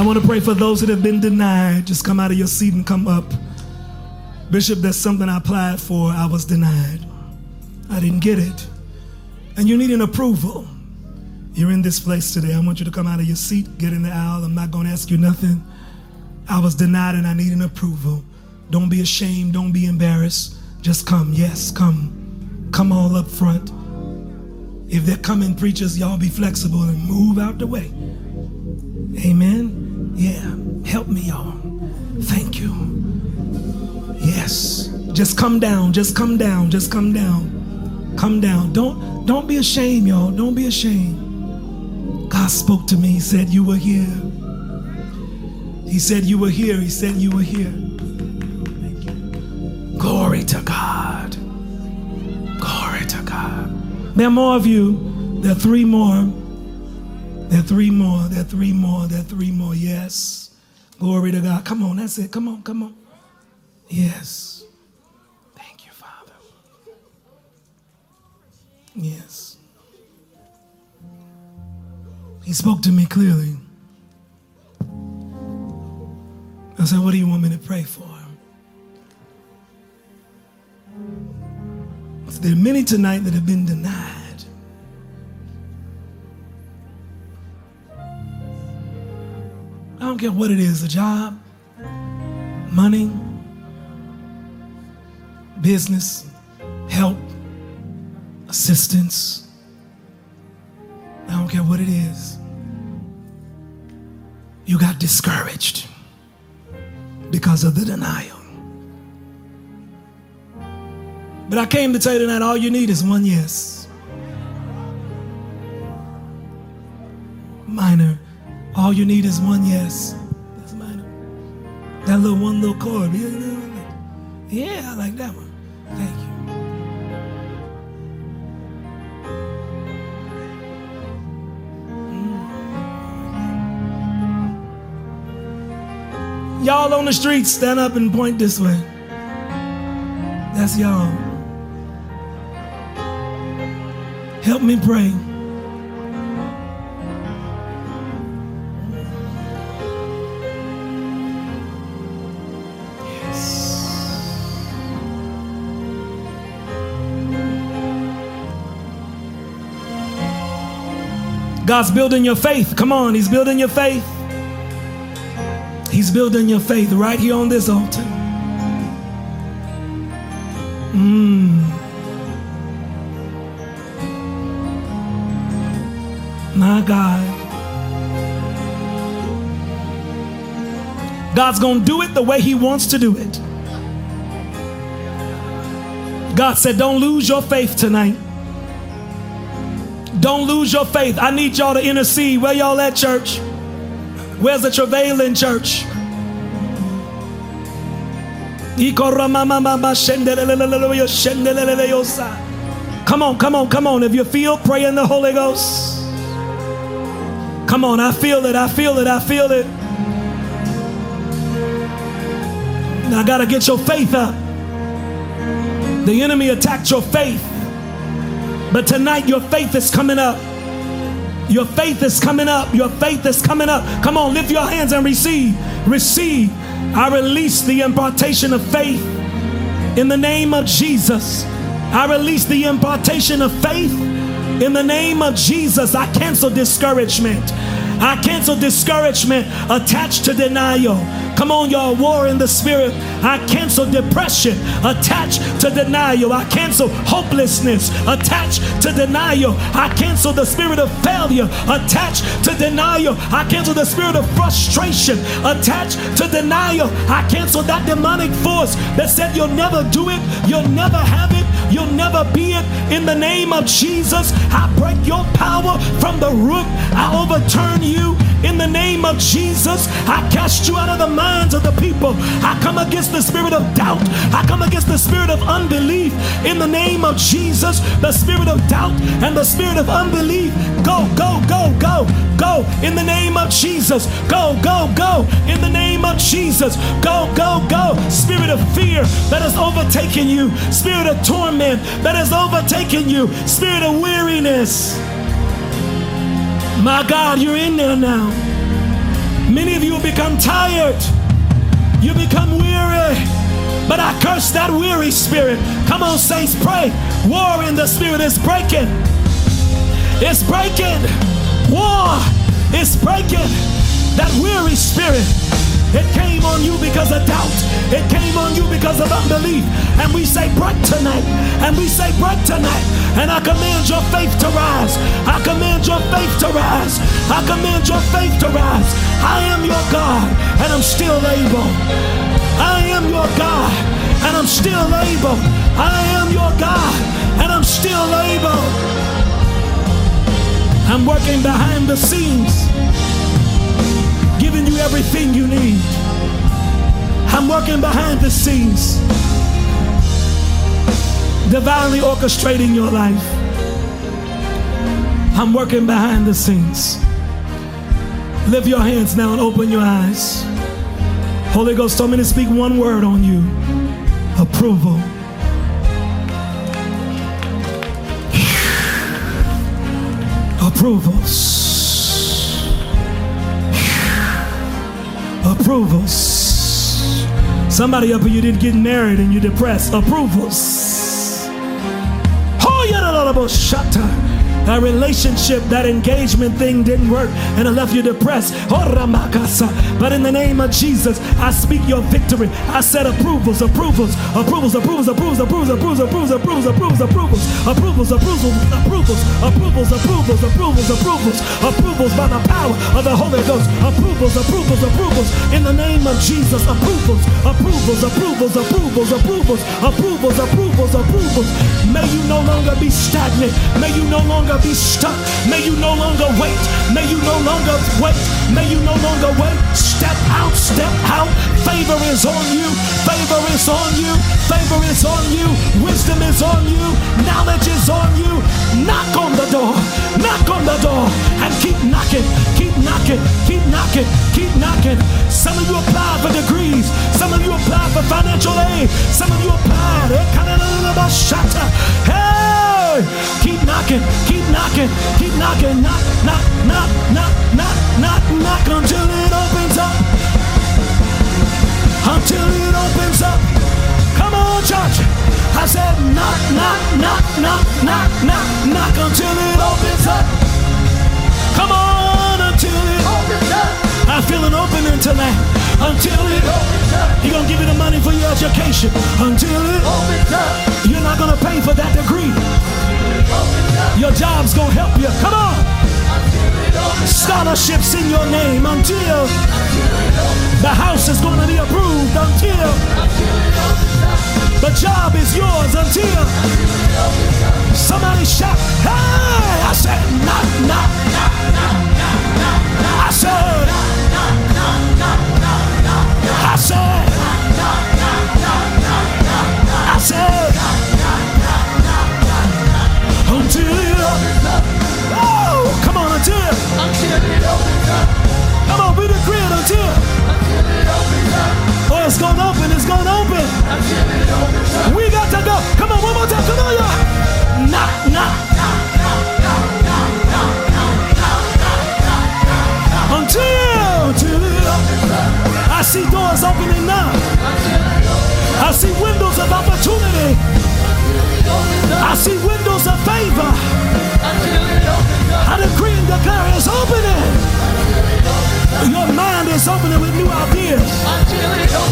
I want to pray for those that have been denied. Just come out of your seat and come up. Bishop, that's something I applied for. I was denied. I didn't get it. And you need an approval. You're in this place today. I want you to come out of your seat, get in the aisle. I'm not going to ask you nothing. I was denied and I need an approval. Don't be ashamed. Don't be embarrassed. Just come. Yes, come. Come all up front. If they're coming preachers, y'all be flexible and move out the way. Amen. Yeah. Help me, y'all. Thank you. Yes. Just come down. Just come down. Just come down. Come down. Don't don't be ashamed, y'all. Don't be ashamed. God spoke to me. He said you were here. He said you were here. He said you were here. Glory to God. Glory to God. There are more of you. There are three more. There are three more. There are three more. There are three more. Yes. Glory to God. Come on. That's it. Come on. Come on. Yes. Thank you, Father. Yes. He spoke to me clearly. I said, What do you want me to pray for? There are many tonight that have been denied. Care what it is a job, money, business, help, assistance. I don't care what it is. You got discouraged because of the denial. But I came to tell you tonight all you need is one yes. Minor. All you need is one yes. That's minor. That little one little chord. Yeah, I like that one. Thank you. Mm. Y'all on the street, stand up and point this way. That's y'all. Help me pray. God's building your faith. Come on, He's building your faith. He's building your faith right here on this altar. Mm. My God. God's going to do it the way He wants to do it. God said, Don't lose your faith tonight. Don't lose your faith. I need y'all to intercede. Where y'all at, church? Where's the travailing church? Come on, come on, come on. If you feel, pray in the Holy Ghost. Come on, I feel it, I feel it, I feel it. Now I gotta get your faith up. The enemy attacked your faith. But tonight your faith is coming up. Your faith is coming up. Your faith is coming up. Come on, lift your hands and receive. Receive. I release the impartation of faith in the name of Jesus. I release the impartation of faith in the name of Jesus. I cancel discouragement. I cancel discouragement attached to denial. Come on, y'all, war in the spirit. I cancel depression attached to denial. I cancel hopelessness attached to denial. I cancel the spirit of failure attached to denial. I cancel the spirit of frustration attached to denial. I cancel that demonic force that said you'll never do it, you'll never have it, you'll never be it. In the name of Jesus, I break your power from the root. I overturn you in the name of Jesus. I cast you out of the minds of the people. I come against the spirit of doubt. I come against the spirit of unbelief in the name of Jesus. The spirit of doubt and the spirit of unbelief. Go, go, go, go, go in the name of Jesus. Go, go, go in the name of Jesus. Go, go, go. Spirit of fear that has overtaken you. Spirit of torment that has overtaken you. Spirit of weariness. My God, you're in there now. Many of you have become tired. You become weary. But I curse that weary spirit. Come on, saints, pray. War in the spirit is breaking. It's breaking. War is breaking. That weary spirit it came on you because of doubt. It came on you because of unbelief. And we say, break tonight. And we say, break tonight. And I command your faith to rise. I command your faith to rise. I command your faith to rise. I am your God, and I'm still able. I am your God, and I'm still able. I am your God, and I'm still able. I'm working behind the scenes giving you everything you need. I'm working behind the scenes, divinely orchestrating your life. I'm working behind the scenes. Lift your hands now and open your eyes. Holy Ghost told me to speak one word on you approval. Approvals. Approvals. Somebody up here, you didn't get married and you're depressed. Approvals. Oh, yeah, shut up. That relationship, that engagement thing didn't work and it left you depressed. But in the name of Jesus, I speak your victory. I said approvals, approvals, approvals, approvals, approvals, approvals, approvals, approvals, approvals, approvals, approvals, approvals, approvals, approvals, approvals, approvals, approvals, approvals, approvals by the power of the Holy Ghost. Approvals, approvals, approvals in the name of Jesus. Approvals, approvals, approvals, approvals, approvals, approvals, approvals, approvals. May you no longer be stagnant. May you no longer longer be stuck. May you no longer wait. May you no longer wait. May you no longer wait. Step out, step out. Favor is on you. Favor is on you. Favor is on you. Wisdom is on you. Knowledge is on you. Knock on the door. Knock on the door and keep knocking. Keep knocking. Keep knocking. Keep knocking. Some of you apply for degrees. Some of you apply for financial aid. Some of you applied. Hey, keep knocking. Keep knocking. Keep knocking. Knock, knock, knock, knock, knock, knock, knock until it opens up. Until it opens up. Come on, church. I said knock, knock, knock, knock, knock, knock, knock until it opens up. Come on until it opens up. I feel an opening tonight. Until it opens up. He gonna give you the money for your education. Until it opens up. You're not gonna pay for that degree. Your job's gonna help you. Come on. Scholarships in your name until the house is gonna be approved until the job is yours until somebody shout, Hey! I said, knock, knock, knock, knock, knock, knock. I said, so. I see windows of opportunity. I see windows of favor. I decree and declare it's opening. Your mind is opening with new ideas.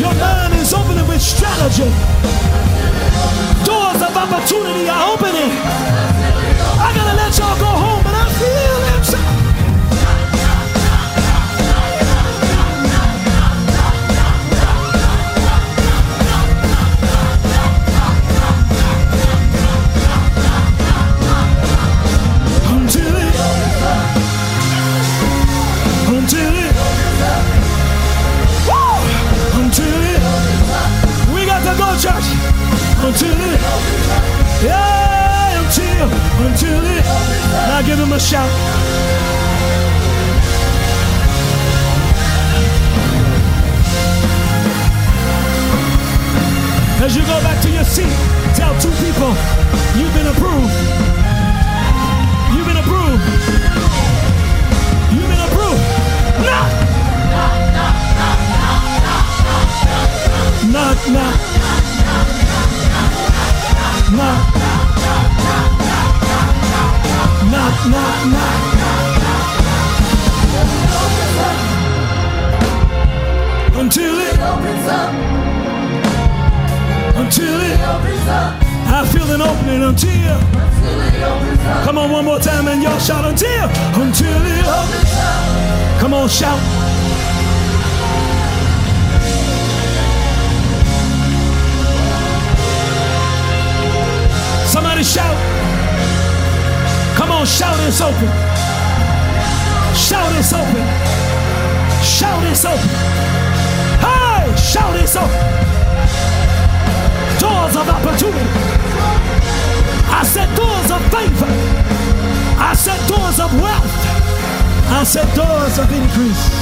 Your mind is opening with strategy. Doors of opportunity are opening. I gotta let y'all go to be one more time, and y'all shout until. Until it opens. Come on, shout. Somebody shout. Come on, shout it's open. Shout it's open. Shout it's open. Hey, shout it's open. Doors of opportunity. I said doors of wealth. I said doors of increase.